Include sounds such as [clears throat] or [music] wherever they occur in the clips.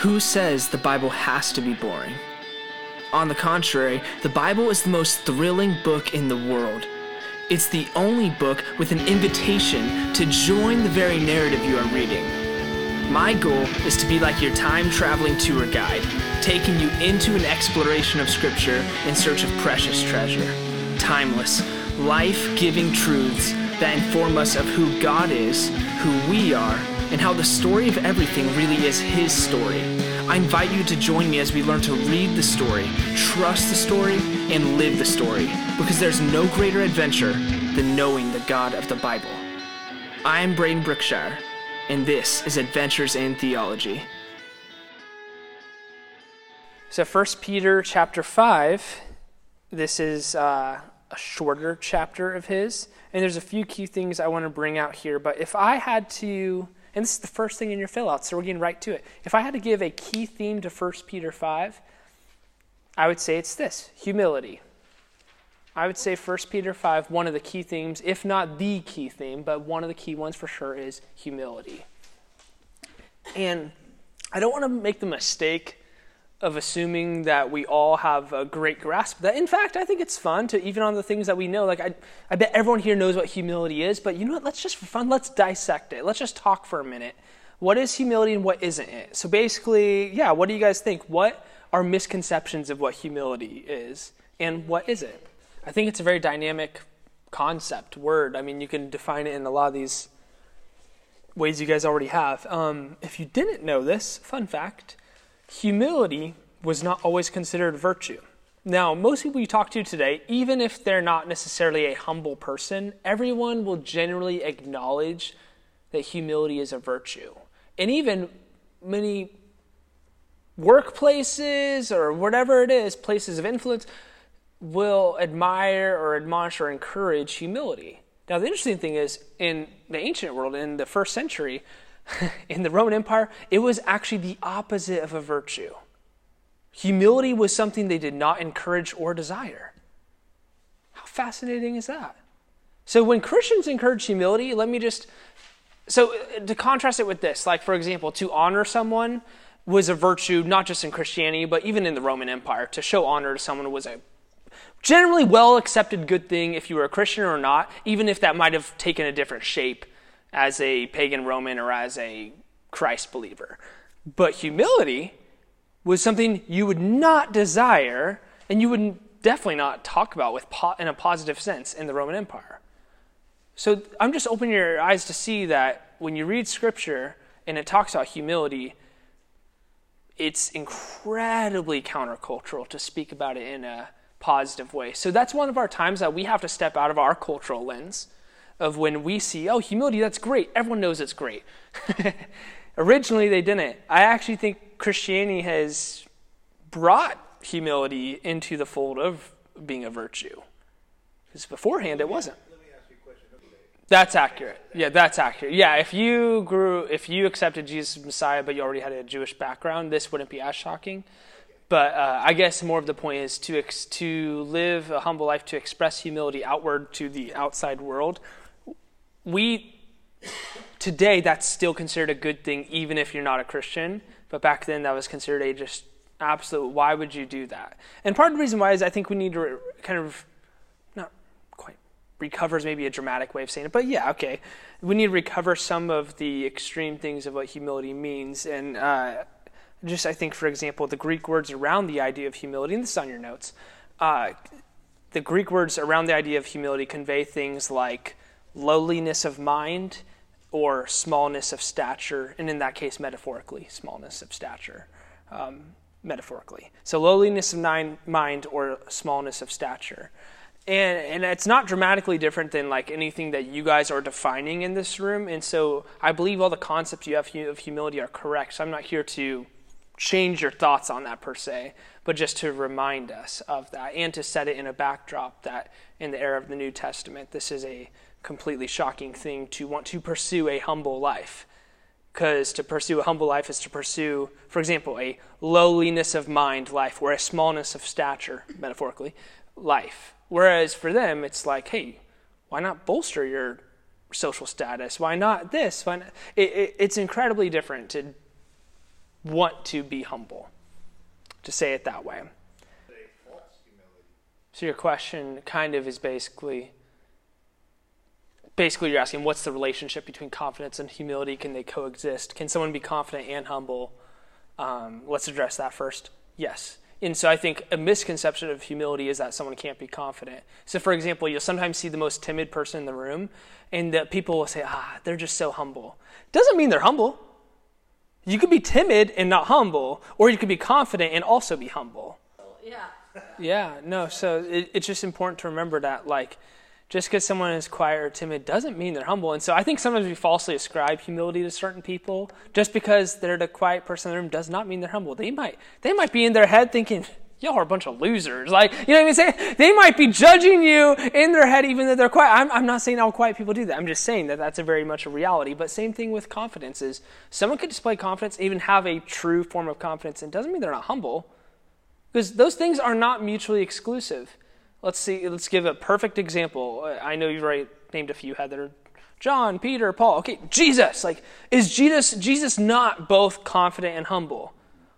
Who says the Bible has to be boring? On the contrary, the Bible is the most thrilling book in the world. It's the only book with an invitation to join the very narrative you are reading. My goal is to be like your time traveling tour guide, taking you into an exploration of Scripture in search of precious treasure. Timeless, life giving truths that inform us of who God is, who we are, and how the story of everything really is His story. I invite you to join me as we learn to read the story, trust the story, and live the story, because there's no greater adventure than knowing the God of the Bible. I'm Braden Brookshire, and this is Adventures in Theology. So, 1 Peter chapter 5, this is uh, a shorter chapter of his, and there's a few key things I want to bring out here. But if I had to and this is the first thing in your fill out, so we're getting right to it. If I had to give a key theme to 1 Peter 5, I would say it's this humility. I would say 1 Peter 5, one of the key themes, if not the key theme, but one of the key ones for sure is humility. And I don't want to make the mistake of assuming that we all have a great grasp that. In fact, I think it's fun to, even on the things that we know, like I, I bet everyone here knows what humility is, but you know what? Let's just, for fun, let's dissect it. Let's just talk for a minute. What is humility and what isn't it? So basically, yeah, what do you guys think? What are misconceptions of what humility is and what is it? I think it's a very dynamic concept, word. I mean, you can define it in a lot of these ways you guys already have. Um, if you didn't know this, fun fact, humility was not always considered virtue. Now, most people you talk to today, even if they're not necessarily a humble person, everyone will generally acknowledge that humility is a virtue. And even many workplaces or whatever it is, places of influence, will admire or admonish or encourage humility. Now, the interesting thing is, in the ancient world, in the first century, [laughs] in the Roman Empire, it was actually the opposite of a virtue. Humility was something they did not encourage or desire. How fascinating is that? So, when Christians encourage humility, let me just. So, uh, to contrast it with this, like for example, to honor someone was a virtue not just in Christianity, but even in the Roman Empire. To show honor to someone was a generally well accepted good thing if you were a Christian or not, even if that might have taken a different shape as a pagan Roman or as a Christ believer. But humility was something you would not desire and you would definitely not talk about with po- in a positive sense in the Roman Empire. So I'm just opening your eyes to see that when you read scripture and it talks about humility, it's incredibly countercultural to speak about it in a positive way. So that's one of our times that we have to step out of our cultural lens of when we see, oh, humility, that's great. Everyone knows it's great. [laughs] Originally, they didn't. I actually think Christianity has brought humility into the fold of being a virtue. Because beforehand, it wasn't. Let me ask you a question. That's accurate. Yeah, that's accurate. Yeah, if you grew, if you accepted Jesus as Messiah, but you already had a Jewish background, this wouldn't be as shocking. But uh, I guess more of the point is to ex- to live a humble life, to express humility outward to the outside world, we today that's still considered a good thing even if you're not a christian. But back then that was considered a just absolute why would you do that? And part of the reason why is i think we need to kind of not quite recover is maybe a dramatic way of saying it but yeah okay. We need to recover some of the extreme things of what humility means. And uh, just i think for example the greek words around the idea of humility and this is on your notes uh, the greek words around the idea of humility convey things like lowliness of mind or smallness of stature, and in that case, metaphorically, smallness of stature, um, metaphorically. So, lowliness of mind or smallness of stature. And, and it's not dramatically different than like anything that you guys are defining in this room. And so I believe all the concepts you have of humility are correct. So I'm not here to change your thoughts on that per se, but just to remind us of that and to set it in a backdrop that in the era of the New Testament, this is a completely shocking thing to want to pursue a humble life. Because to pursue a humble life is to pursue, for example, a lowliness of mind life or a smallness of stature, metaphorically, life. Whereas for them, it's like, hey, why not bolster your social status? Why not this? Why not? It, it, it's incredibly different to want to be humble, to say it that way. So your question kind of is basically basically you're asking what's the relationship between confidence and humility? Can they coexist? Can someone be confident and humble? Um, let's address that first. Yes. And so I think a misconception of humility is that someone can't be confident. So, for example, you'll sometimes see the most timid person in the room, and that people will say, ah, they're just so humble. Doesn't mean they're humble. You could be timid and not humble, or you could be confident and also be humble. Yeah. Yeah, no, so it, it's just important to remember that, like, just because someone is quiet or timid doesn't mean they're humble. And so I think sometimes we falsely ascribe humility to certain people. Just because they're the quiet person in the room does not mean they're humble. They might, they might be in their head thinking, y'all are a bunch of losers. Like, you know what I'm saying? They might be judging you in their head even though they're quiet. I'm, I'm not saying all quiet people do that. I'm just saying that that's a very much a reality. But same thing with confidence is someone could display confidence, even have a true form of confidence, and doesn't mean they're not humble. Because those things are not mutually exclusive. Let's see. Let's give a perfect example. I know you've already named a few, Heather. John, Peter, Paul. Okay, Jesus. Like, is Jesus Jesus not both confident and humble?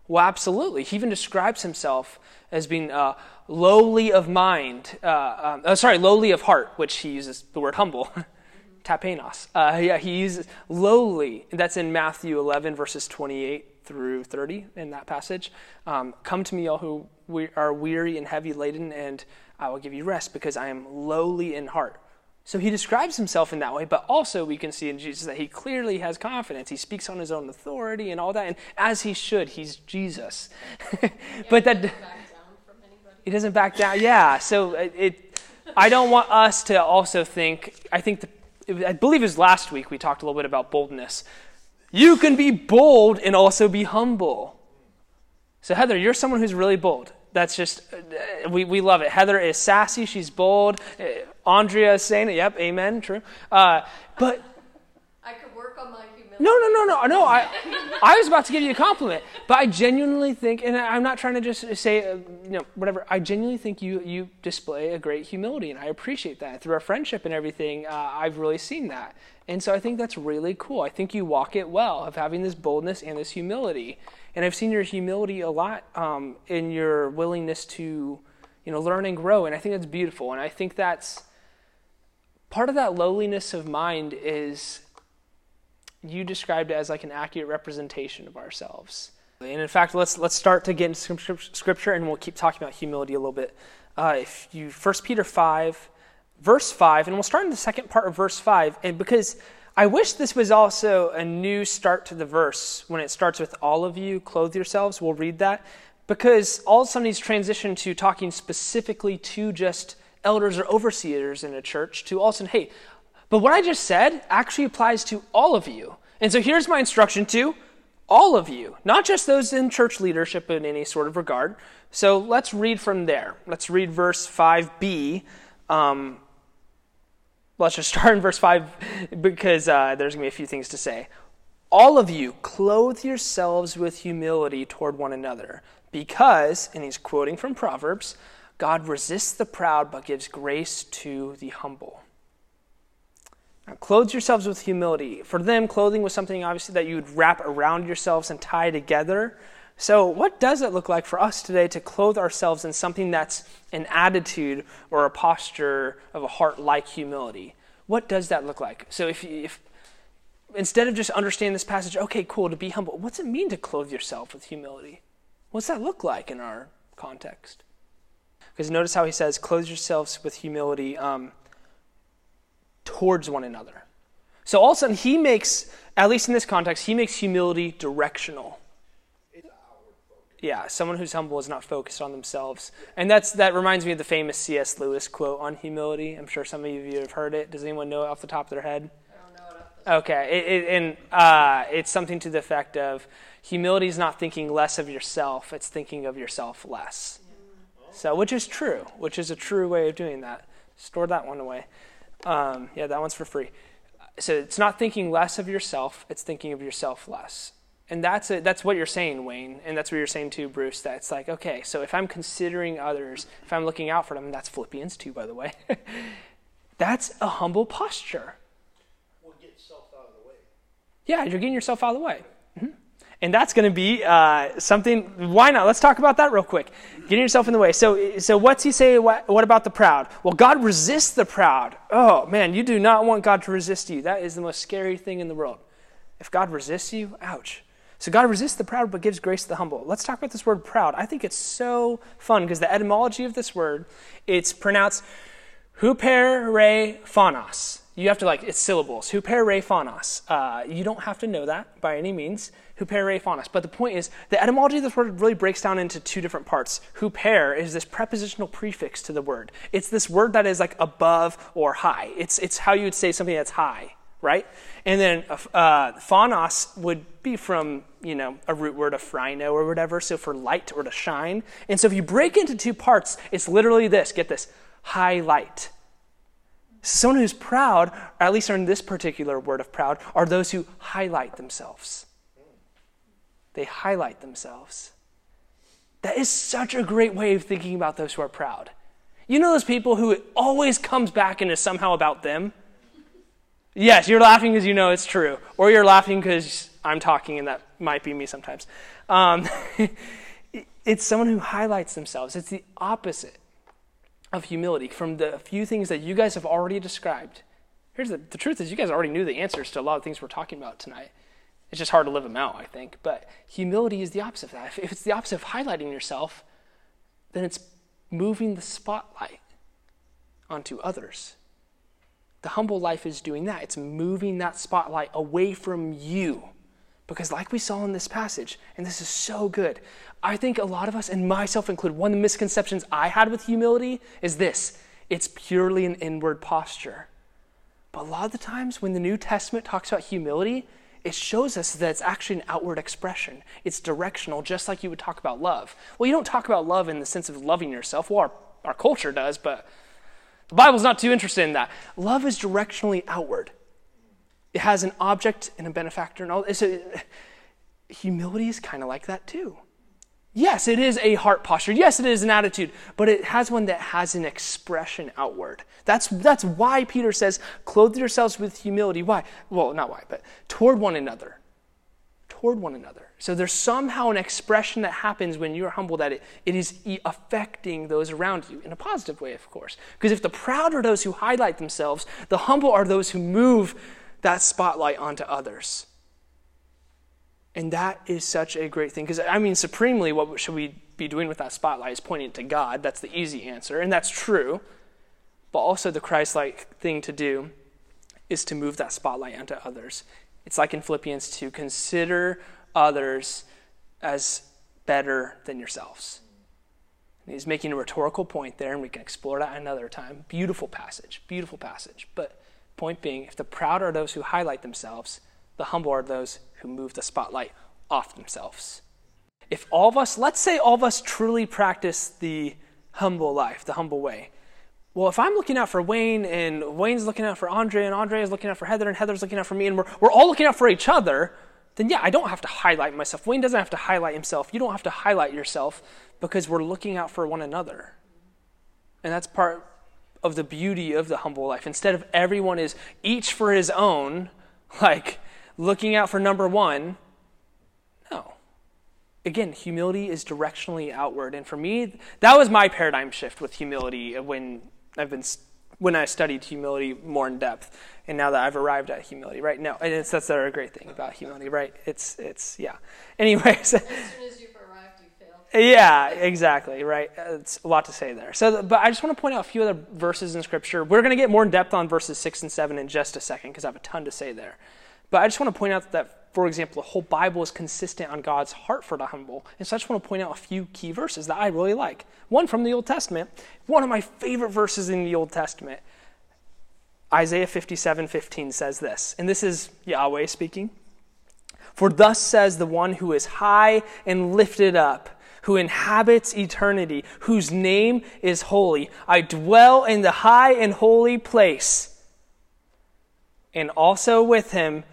Well, absolutely. He even describes himself as being uh, lowly of mind. Uh, um, oh, sorry, lowly of heart, which he uses the word humble. [laughs] Tapeinos. Uh, yeah, he uses lowly. That's in Matthew 11, verses 28 through 30 in that passage. Um, Come to me, all who we are weary and heavy laden, and I will give you rest because I am lowly in heart. So he describes himself in that way, but also we can see in Jesus that he clearly has confidence. He speaks on his own authority and all that, and as he should, he's Jesus. [laughs] but that he doesn't back down. Yeah, so it, it, I don't want us to also think. I think the, I believe it was last week we talked a little bit about boldness. You can be bold and also be humble. So Heather, you're someone who's really bold that's just we, we love it. Heather is sassy, she's bold. Uh, Andrea is saying it. Yep, amen, true. Uh, but I could work on my humility. No, no, no, no, no. I I was about to give you a compliment, but I genuinely think, and I'm not trying to just say uh, you know whatever. I genuinely think you you display a great humility, and I appreciate that through our friendship and everything. Uh, I've really seen that, and so I think that's really cool. I think you walk it well of having this boldness and this humility. And I've seen your humility a lot um, in your willingness to, you know, learn and grow. And I think that's beautiful. And I think that's part of that lowliness of mind is you described it as like an accurate representation of ourselves. And in fact, let's let's start to get into scripture, and we'll keep talking about humility a little bit. Uh, if you First Peter five, verse five, and we'll start in the second part of verse five, and because I wish this was also a new start to the verse when it starts with all of you clothe yourselves. We'll read that because all of a sudden he's transitioned to talking specifically to just elders or overseers in a church to all of a sudden, hey, but what I just said actually applies to all of you. And so here's my instruction to all of you, not just those in church leadership in any sort of regard. So let's read from there. Let's read verse 5b. Um, let's just [laughs] start in verse 5 because uh, there's going to be a few things to say. All of you, clothe yourselves with humility toward one another, because, and he's quoting from Proverbs, God resists the proud but gives grace to the humble. Now, clothe yourselves with humility. For them, clothing was something obviously that you would wrap around yourselves and tie together. So, what does it look like for us today to clothe ourselves in something that's an attitude or a posture of a heart like humility? What does that look like? So, if, if instead of just understanding this passage, okay, cool, to be humble, what's it mean to clothe yourself with humility? What's that look like in our context? Because notice how he says, clothe yourselves with humility um, towards one another. So all of a sudden, he makes, at least in this context, he makes humility directional yeah, someone who's humble is not focused on themselves. And that's that reminds me of the famous C.S. Lewis quote on humility. I'm sure some of you have heard it. Does anyone know it off the top of their head? I don't know Okay, it, it, and uh, it's something to the effect of humility is not thinking less of yourself; it's thinking of yourself less. So, which is true, which is a true way of doing that. Store that one away. Um, yeah, that one's for free. So it's not thinking less of yourself; it's thinking of yourself less. And that's, a, that's what you're saying, Wayne. And that's what you're saying too, Bruce. That it's like, okay, so if I'm considering others, if I'm looking out for them, that's Philippians 2, by the way, [laughs] that's a humble posture. Well, get self out of the way. Yeah, you're getting yourself out of the way. Mm-hmm. And that's going to be uh, something. Why not? Let's talk about that real quick. Getting yourself in the way. So, so what's he say? What, what about the proud? Well, God resists the proud. Oh man, you do not want God to resist you. That is the most scary thing in the world. If God resists you, ouch. So God resists the proud but gives grace to the humble. Let's talk about this word proud. I think it's so fun because the etymology of this word, it's pronounced huper re phonos. You have to like it's syllables. Huper re phonos. Uh, you don't have to know that by any means. Huper re phonos. But the point is, the etymology of this word really breaks down into two different parts. Huper is this prepositional prefix to the word. It's this word that is like above or high. It's it's how you would say something that's high right? And then uh, phonos would be from, you know, a root word of phrino or whatever, so for light or to shine. And so if you break into two parts, it's literally this get this highlight. Someone who's proud, or at least in this particular word of proud, are those who highlight themselves. They highlight themselves. That is such a great way of thinking about those who are proud. You know those people who it always comes back and is somehow about them? Yes, you're laughing because you know it's true, or you're laughing because I'm talking and that might be me sometimes. Um, [laughs] it's someone who highlights themselves. It's the opposite of humility from the few things that you guys have already described. Here's the, the truth is you guys already knew the answers to a lot of things we're talking about tonight. It's just hard to live them out, I think. But humility is the opposite of that. If it's the opposite of highlighting yourself, then it's moving the spotlight onto others. The humble life is doing that. It's moving that spotlight away from you. Because, like we saw in this passage, and this is so good, I think a lot of us, and myself included, one of the misconceptions I had with humility is this it's purely an inward posture. But a lot of the times when the New Testament talks about humility, it shows us that it's actually an outward expression. It's directional, just like you would talk about love. Well, you don't talk about love in the sense of loving yourself. Well, our, our culture does, but the Bible's not too interested in that. Love is directionally outward. It has an object and a benefactor and all. It's a, humility is kind of like that too. Yes, it is a heart posture. Yes, it is an attitude, but it has one that has an expression outward. That's, that's why Peter says, clothe yourselves with humility. Why? Well, not why, but toward one another toward one another. So there's somehow an expression that happens when you're humble that it, it is affecting those around you in a positive way, of course. Because if the proud are those who highlight themselves, the humble are those who move that spotlight onto others. And that is such a great thing. Because, I mean, supremely, what should we be doing with that spotlight is pointing it to God. That's the easy answer, and that's true. But also, the Christ like thing to do is to move that spotlight onto others. It's like in Philippians 2 consider others as better than yourselves. And he's making a rhetorical point there, and we can explore that another time. Beautiful passage, beautiful passage. But point being, if the proud are those who highlight themselves, the humble are those who move the spotlight off themselves. If all of us, let's say all of us truly practice the humble life, the humble way, well, if I'm looking out for Wayne and Wayne's looking out for Andre and Andre is looking out for Heather and Heather's looking out for me and we're, we're all looking out for each other, then yeah, I don't have to highlight myself. Wayne doesn't have to highlight himself. You don't have to highlight yourself because we're looking out for one another. And that's part of the beauty of the humble life. Instead of everyone is each for his own, [laughs] like looking out for number one, no. Again, humility is directionally outward. And for me, that was my paradigm shift with humility when I've been when I studied humility more in depth, and now that I've arrived at humility, right? No, and it's that's a great thing about humility, right? It's it's yeah. [laughs] Anyways. As soon as you've arrived, you fail. Yeah, exactly, right. It's a lot to say there. So, but I just want to point out a few other verses in Scripture. We're going to get more in depth on verses six and seven in just a second because I have a ton to say there. But I just want to point out that for example, the whole Bible is consistent on God's heart for the humble. And so I just want to point out a few key verses that I really like. One from the Old Testament, one of my favorite verses in the Old Testament. Isaiah 57 15 says this, and this is Yahweh speaking. For thus says the one who is high and lifted up, who inhabits eternity, whose name is holy. I dwell in the high and holy place, and also with him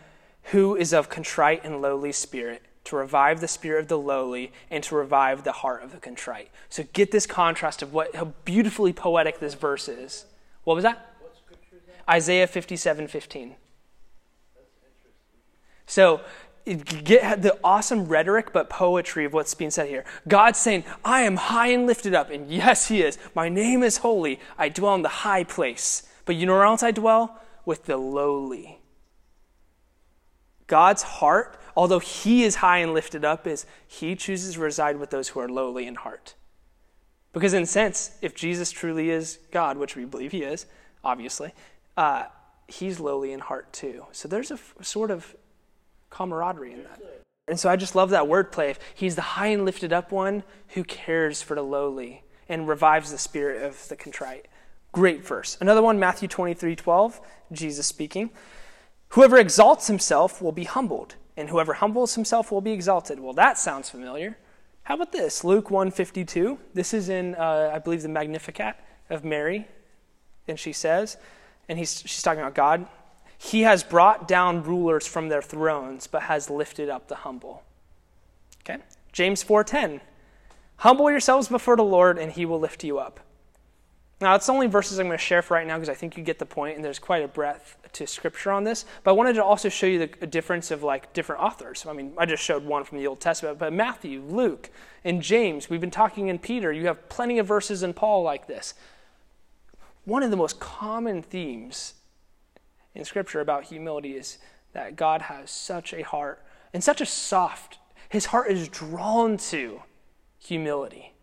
who is of contrite and lowly spirit, to revive the spirit of the lowly and to revive the heart of the contrite. So get this contrast of what how beautifully poetic this verse is. What was that? Isaiah 57 15. So get the awesome rhetoric but poetry of what's being said here. God's saying, I am high and lifted up. And yes, He is. My name is holy. I dwell in the high place. But you know where else I dwell? With the lowly. God's heart, although He is high and lifted up, is He chooses to reside with those who are lowly in heart. Because, in a sense, if Jesus truly is God, which we believe He is, obviously, uh, He's lowly in heart too. So there's a f- sort of camaraderie in that. And so I just love that wordplay. He's the high and lifted up one who cares for the lowly and revives the spirit of the contrite. Great verse. Another one, Matthew 23 12, Jesus speaking. Whoever exalts himself will be humbled, and whoever humbles himself will be exalted. Well, that sounds familiar. How about this? Luke 152. This is in, uh, I believe, the Magnificat of Mary. And she says, and he's, she's talking about God, he has brought down rulers from their thrones, but has lifted up the humble. Okay? James 4:10. Humble yourselves before the Lord, and he will lift you up. Now, it's only verses I'm going to share for right now because I think you get the point, and there's quite a breadth to scripture on this. But I wanted to also show you the difference of like different authors. I mean, I just showed one from the Old Testament, but Matthew, Luke, and James. We've been talking in Peter. You have plenty of verses in Paul like this. One of the most common themes in Scripture about humility is that God has such a heart and such a soft, his heart is drawn to humility,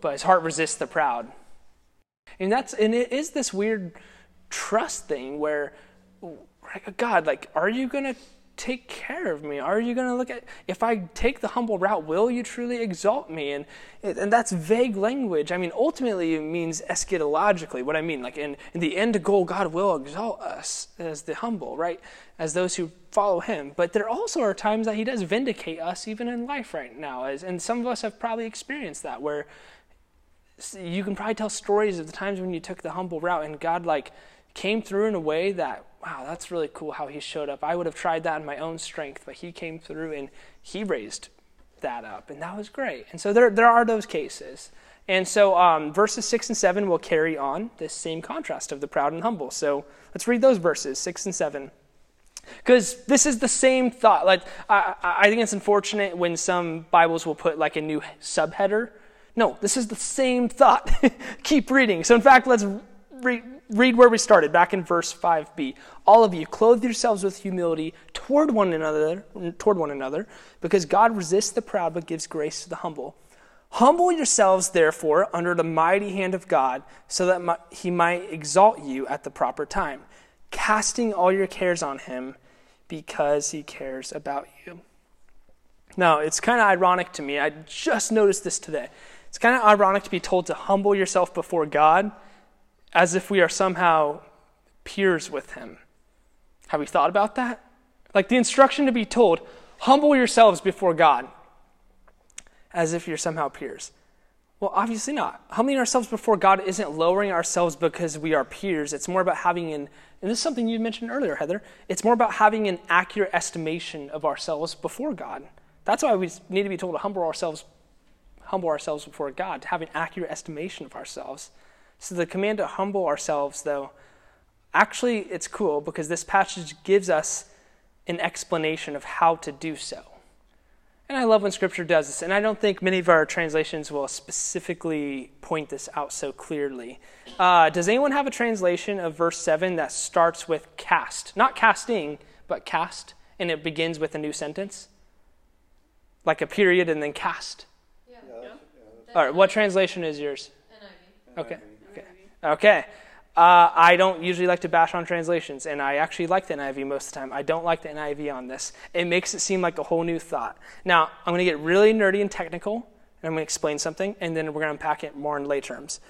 but his heart resists the proud. And that's and it is this weird trust thing where God, like, are you gonna take care of me? Are you going to look at, if I take the humble route, will you truly exalt me? And, and that's vague language. I mean, ultimately, it means eschatologically. What I mean, like, in, in the end goal, God will exalt us as the humble, right? As those who follow Him. But there also are times that He does vindicate us, even in life right now. As, and some of us have probably experienced that, where you can probably tell stories of the times when you took the humble route and God, like, came through in a way that wow, that's really cool how he showed up. I would have tried that in my own strength, but he came through and he raised that up, and that was great. And so there, there are those cases. And so um, verses 6 and 7 will carry on this same contrast of the proud and humble. So let's read those verses, 6 and 7. Because this is the same thought. Like I, I think it's unfortunate when some Bibles will put like a new subheader. No, this is the same thought. [laughs] Keep reading. So in fact, let's read read where we started, back in verse 5b. All of you, clothe yourselves with humility toward one another, toward one another, because God resists the proud but gives grace to the humble. Humble yourselves, therefore, under the mighty hand of God, so that he might exalt you at the proper time, casting all your cares on him, because he cares about you. Now, it's kind of ironic to me. I just noticed this today. It's kind of ironic to be told to humble yourself before God as if we are somehow peers with him. Have we thought about that? Like the instruction to be told, humble yourselves before God, as if you're somehow peers. Well, obviously not. Humbling ourselves before God isn't lowering ourselves because we are peers. It's more about having an, and this is something you mentioned earlier, Heather, it's more about having an accurate estimation of ourselves before God. That's why we need to be told to humble ourselves, humble ourselves before God, to have an accurate estimation of ourselves. So the command to humble ourselves, though, actually it's cool because this passage gives us an explanation of how to do so. And I love when Scripture does this, and I don't think many of our translations will specifically point this out so clearly. Uh, does anyone have a translation of verse 7 that starts with cast? Not casting, but cast, and it begins with a new sentence? Like a period and then cast? Yeah. yeah. All right, what translation is yours? NIV. Okay. Okay. Uh, I don't usually like to bash on translations, and I actually like the NIV most of the time. I don't like the NIV on this. It makes it seem like a whole new thought. Now, I'm going to get really nerdy and technical, and I'm going to explain something, and then we're going to unpack it more in lay terms.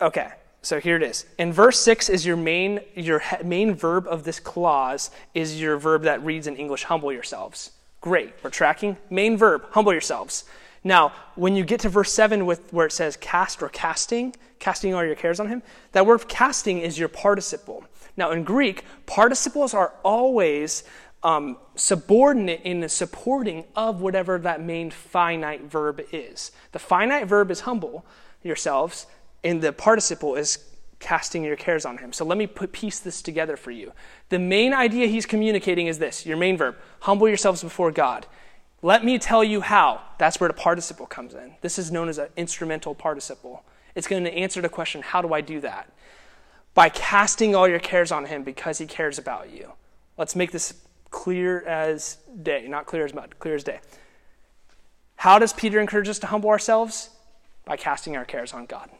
Okay, so here it is. In verse 6 is your main, your main verb of this clause is your verb that reads in English, humble yourselves. Great, we're tracking. Main verb, humble yourselves. Now, when you get to verse 7 with where it says cast or casting, casting all your cares on him, that word casting is your participle. Now, in Greek, participles are always um, subordinate in the supporting of whatever that main finite verb is. The finite verb is humble yourselves, and the participle is casting your cares on him. So let me put piece this together for you. The main idea he's communicating is this your main verb humble yourselves before God. Let me tell you how. That's where the participle comes in. This is known as an instrumental participle. It's going to answer the question how do I do that? By casting all your cares on him because he cares about you. Let's make this clear as day, not clear as mud, clear as day. How does Peter encourage us to humble ourselves? By casting our cares on God.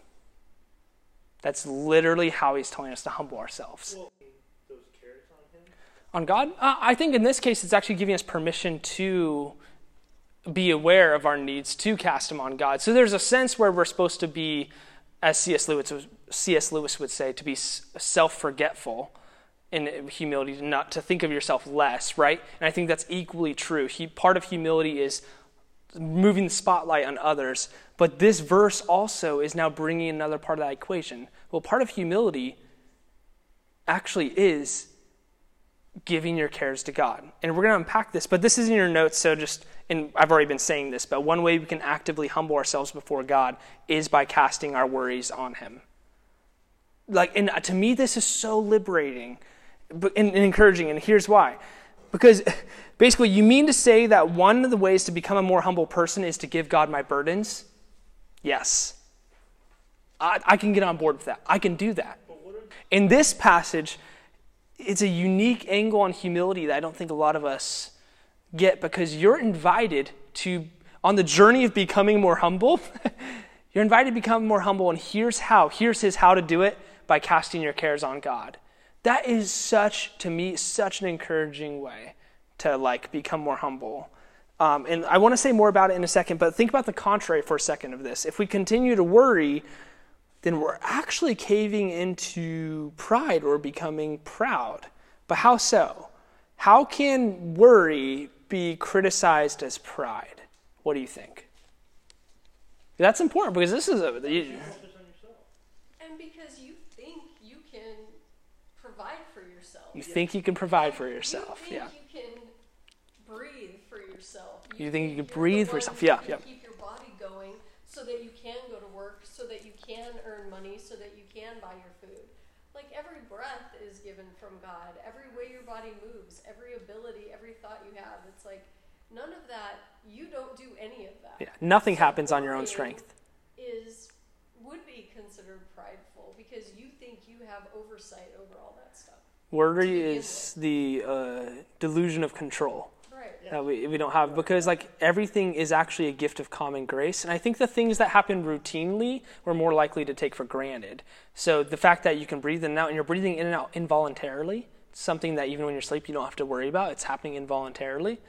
That's literally how he's telling us to humble ourselves. Well, on, on God? Uh, I think in this case, it's actually giving us permission to be aware of our needs, to cast them on God. So there's a sense where we're supposed to be, as C.S. Lewis, C.S. Lewis would say, to be self forgetful in humility, not to think of yourself less, right? And I think that's equally true. He, part of humility is moving the spotlight on others. But this verse also is now bringing another part of that equation. Well, part of humility actually is giving your cares to God. And we're going to unpack this, but this is in your notes, so just, and I've already been saying this, but one way we can actively humble ourselves before God is by casting our worries on Him. Like, and to me, this is so liberating and, encouraging, and here's why. Because [laughs] basically, you mean to say that one of the ways to become a more humble person is to give God my burdens? Yes. I, I can get on board with that. I can do that. In this passage, it's a unique angle on humility that I don't think a lot of us get because you're invited to, on the journey of becoming more humble, [laughs] you're invited to become more humble, and here's how. Here's his how to do it by casting your cares on God. That is such, to me, such an encouraging way to like become more humble. Um, and I want to say more about it in a second, but think about the contrary for a second of this. If we continue to worry, then we're actually caving into pride or becoming proud. But how so? How can worry be criticized as pride? What do you think? That's important because this is a. You, and because you think you can provide for yourself. You think you can provide for yourself. You yeah. You can breathe for yourself. You, you think you can breathe for yourself. Yeah. Yeah. Keep your body going so that you can go to work, so that you can earn money, so that you can buy your food. Like every breath is given from God. Every way your body moves, every ability, every thought you have. It's like none of that. You don't do any of that. Yeah. Nothing so happens on your own strength. Is would be considered prideful because you think you have oversight over all that stuff. Worry is the uh, delusion of control that we, we don't have because like everything is actually a gift of common grace. And i think the things that happen routinely we're more likely to take for granted. So the fact that you can breathe in and out and you're breathing in and out involuntarily something that even when you're asleep you don't have to worry about. It's happening involuntarily.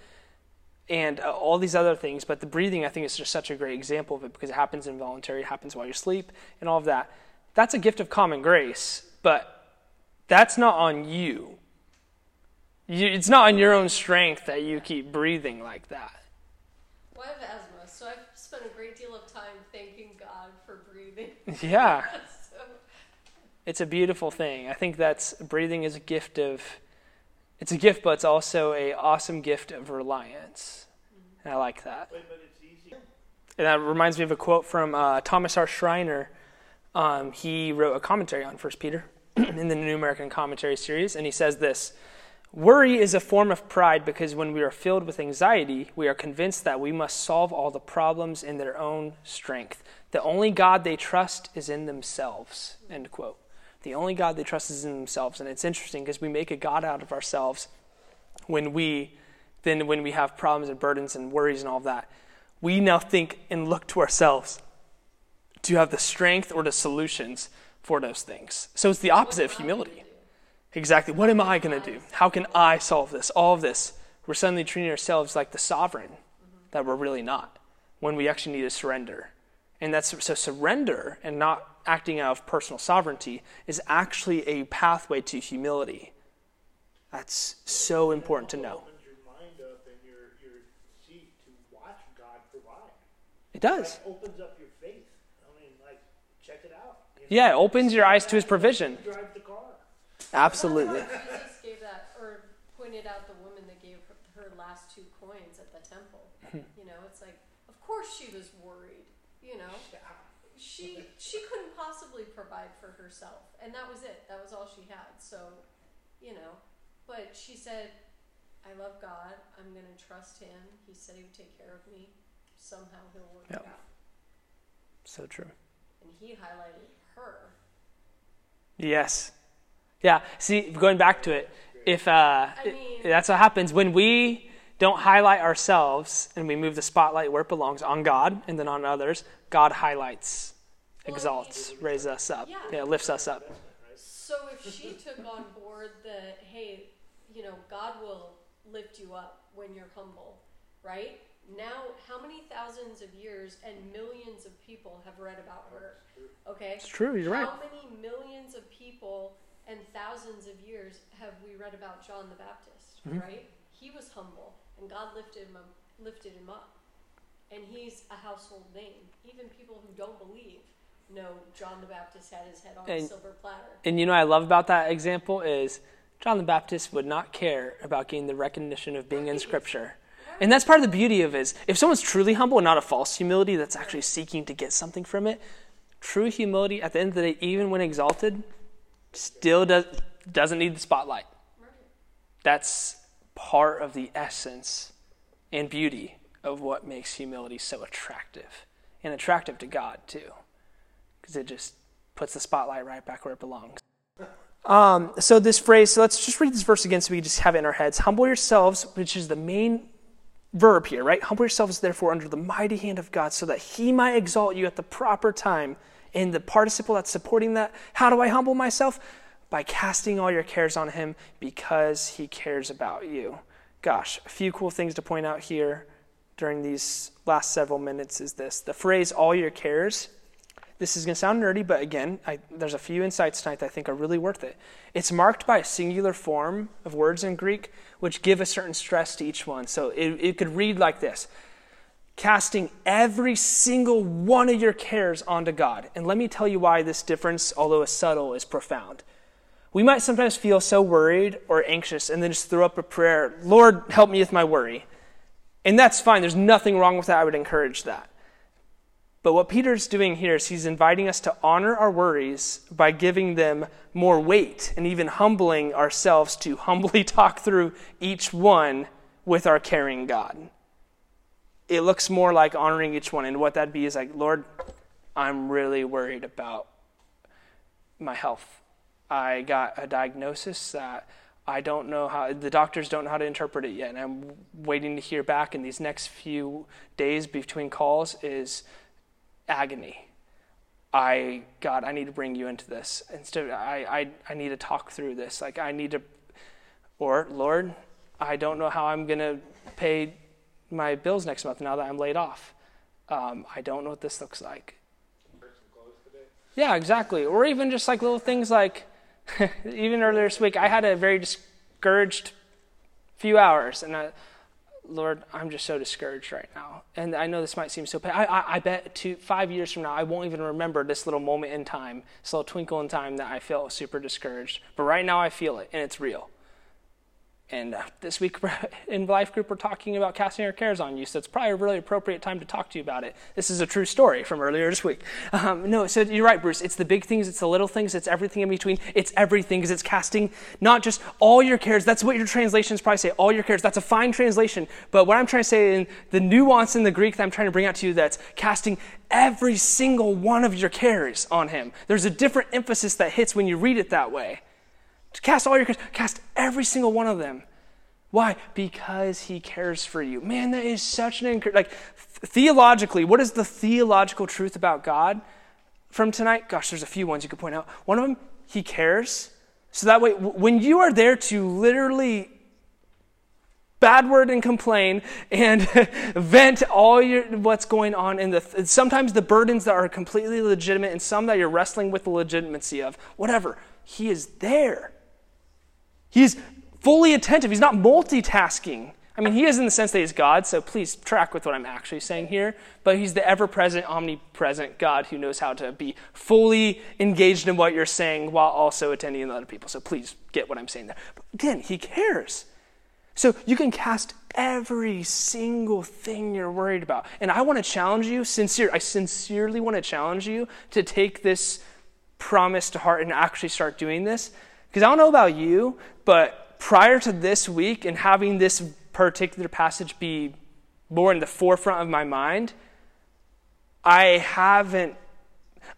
And uh, all these other things but the breathing i think is just such a great example of it because it happens involuntary it happens while you sleep and all of that. That's a gift of common grace but that's not on you you, it's not on your own strength that you keep breathing like that. Well, I have asthma, so I've spent a great deal of time thanking God for breathing. [laughs] Yeah. [laughs] so. It's a beautiful thing. I think that's breathing is a gift of it's a gift, but it's also a awesome gift of reliance. Mm-hmm. And I like that. Wait, and that reminds me of a quote from uh, Thomas R. Schreiner. Um, he wrote a commentary on First Peter [clears throat] in the New American Commentary series, and he says this Worry is a form of pride because when we are filled with anxiety, we are convinced that we must solve all the problems in their own strength. The only God they trust is in themselves. End quote. The only God they trust is in themselves. And it's interesting because we make a God out of ourselves when we then when we have problems and burdens and worries and all of that. We now think and look to ourselves to have the strength or the solutions for those things. So it's the opposite of humility exactly what am I going to do? How can I solve this? All of this. We're suddenly treating ourselves like the sovereign that we're really not when we actually need to surrender. And that's so surrender and not acting out of personal sovereignty is actually a pathway to humility. That's so important to know. It does. It opens up your faith. I mean, like, check it out. You know? Yeah, it opens your eyes to his provision. Absolutely. Jesus gave that, or pointed out the woman that gave her, last two coins at the temple. Hmm. you know, it's like, of course she was worried. You know, she she couldn't possibly provide for herself, and that was it. That was all she had. So, you know, but she said, "I love God. I'm going to trust Him. He said He would take care of me. Somehow He'll work Yep. it out." So true. And He highlighted her. Yes. Yeah. See, going back to it, if uh, I mean- that's what happens when we don't highlight ourselves and we move the spotlight where it belongs on God and then on others, God highlights, Well, I exalts, mean- raises us up, Yeah. yeah, lifts us up. So if she took on board the hey, you know, God will lift you up when you're humble, right? Now, how many thousands of years and millions of people have read about her? Okay, It's true. You're right. How many millions of people and thousands of years have we read about John the Baptist? Mm-hmm. Right? He was humble, and God lifted him up, lifted him up, and he's a household name. Even people who don't believe know John the Baptist had his head on a silver platter. And you know what I love about that example is John the Baptist would not care about getting the recognition of being in Scripture. And that's part of the beauty of it is if someone's truly humble and not a false humility that's actually seeking to get something from it, true humility at the end of the day, even when exalted, still does, doesn't need the spotlight. That's part of the essence and beauty of what makes humility so attractive and attractive to God too, because it just puts the spotlight right back where it belongs. Um, so this phrase, so let's just read this verse again so we can just have it in our heads. Humble yourselves, which is the main verb here, right? Humble yourselves therefore under the mighty hand of God so that he might exalt you at the proper time. And the participle that's supporting that, how do I humble myself? By casting all your cares on him because he cares about you. Gosh, a few cool things to point out here during these last several minutes is this. The phrase all your cares this is going to sound nerdy, but again, I, there's a few insights tonight that I think are really worth it. It's marked by a singular form of words in Greek, which give a certain stress to each one. So it, it could read like this casting every single one of your cares onto God. And let me tell you why this difference, although it's subtle, is profound. We might sometimes feel so worried or anxious and then just throw up a prayer, Lord, help me with my worry. And that's fine. There's nothing wrong with that. I would encourage that. But what Peter's doing here is he's inviting us to honor our worries by giving them more weight and even humbling ourselves to humbly [laughs] talk through each one with our caring God. It looks more like honoring each one. And what that'd be is like, Lord, I'm really worried about my health. I got a diagnosis that I don't know how, the doctors don't know how to interpret it yet. And I'm waiting to hear back. And these next few days between calls is agony. I, God, I need to bring you into this. Instead, I, I, I need to talk through this. Like, I need to, or, Lord, I don't know how I'm going to pay my bills next month now that I'm laid off. Um, I don't know what this looks like. Yeah, exactly. Or even just like little things like, [laughs] even earlier this week, I had a very discouraged few hours, and I, Lord, I'm just so discouraged right now. And I know this might seem so. I, I, I bet two, five years from now, I won't even remember this little moment in time, this little twinkle in time that I felt super discouraged. But right now, I feel it, and it's real. And uh, this week [laughs] in Life Group, we're talking about casting our cares on you, so it's probably a really appropriate time to talk to you about it. This is a true story from earlier this week. Um, no, so you're right, Bruce. It's the big things, it's the little things, it's everything in between. It's everything because it's casting not just all your cares. That's what your translations probably say, all your cares. That's a fine translation. But what I'm trying to say in the nuance in the Greek that I'm trying to bring out to you, that's casting every single one of your cares on Him. There's a different emphasis that hits when you read it that way. Cast all your cares, cast every single one of them. Why? Because he cares for you. Man, that is such an encouragement. Like, th- theologically, what is the theological truth about God from tonight? Gosh, there's a few ones you could point out. One of them, he cares. So that way, when you are there to literally bad word and complain and [laughs] vent all your what's going on in the sometimes the burdens that are completely legitimate and some that you're wrestling with the legitimacy of whatever he is there He's fully attentive. He's not multitasking. I mean, he is in the sense that he's God, so please track with what I'm actually saying here. But he's the ever present, omnipresent God who knows how to be fully engaged in what you're saying while also attending to other people. So please get what I'm saying there. But again, he cares. So you can cast every single thing you're worried about. And I want to challenge you, sincere, I sincerely want to challenge you to take this promise to heart and actually start doing this. Because I don't know about you, but prior to this week and having this particular passage be more in the forefront of my mind, I haven't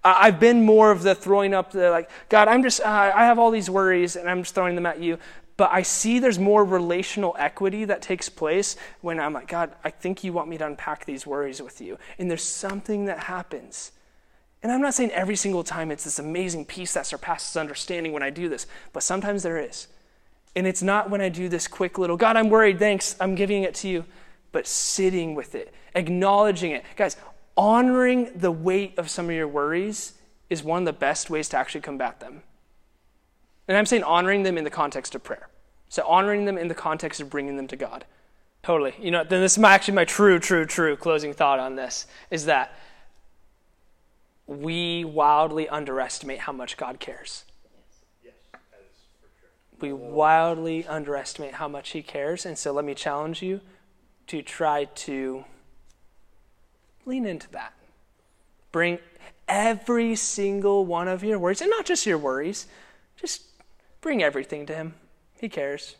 I've been more of the throwing up the like, God, I'm just, uh, I have all these worries and I'm just throwing them at you. But I see there's more relational equity that takes place when I'm like, God, I think you want me to unpack these worries with you. And there's something that happens. And I'm not saying every single time it's this amazing peace that surpasses understanding when I do this, but sometimes there is. And it's not when I do this quick little, God, I'm worried, thanks, I'm giving it to you, but sitting with it, acknowledging it. Guys, honoring the weight of some of your worries is one of the best ways to actually combat them. And I'm saying honoring them in the context of prayer. So honoring them in the context of bringing them to God. Totally. You know, then this is my, actually my true, true, true closing thought on this is that we wildly underestimate how much God cares. Yes, that is for sure. We wildly underestimate how much He cares. And so let me challenge you to try to lean into that. Bring every single one of your worries, and not just your worries, just bring everything to Him. He cares.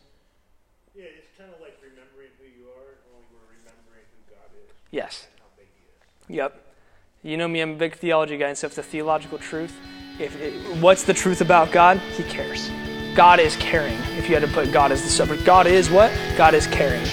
Yeah, it's kind of like remembering who you are, only we're remembering who God is Yes. and how big He is. Yep. You know me, I'm a big theology guy, and so if the theological truth, if it, what's the truth about God? He cares. God is caring. If you had to put God as the subject, God is what? God is caring.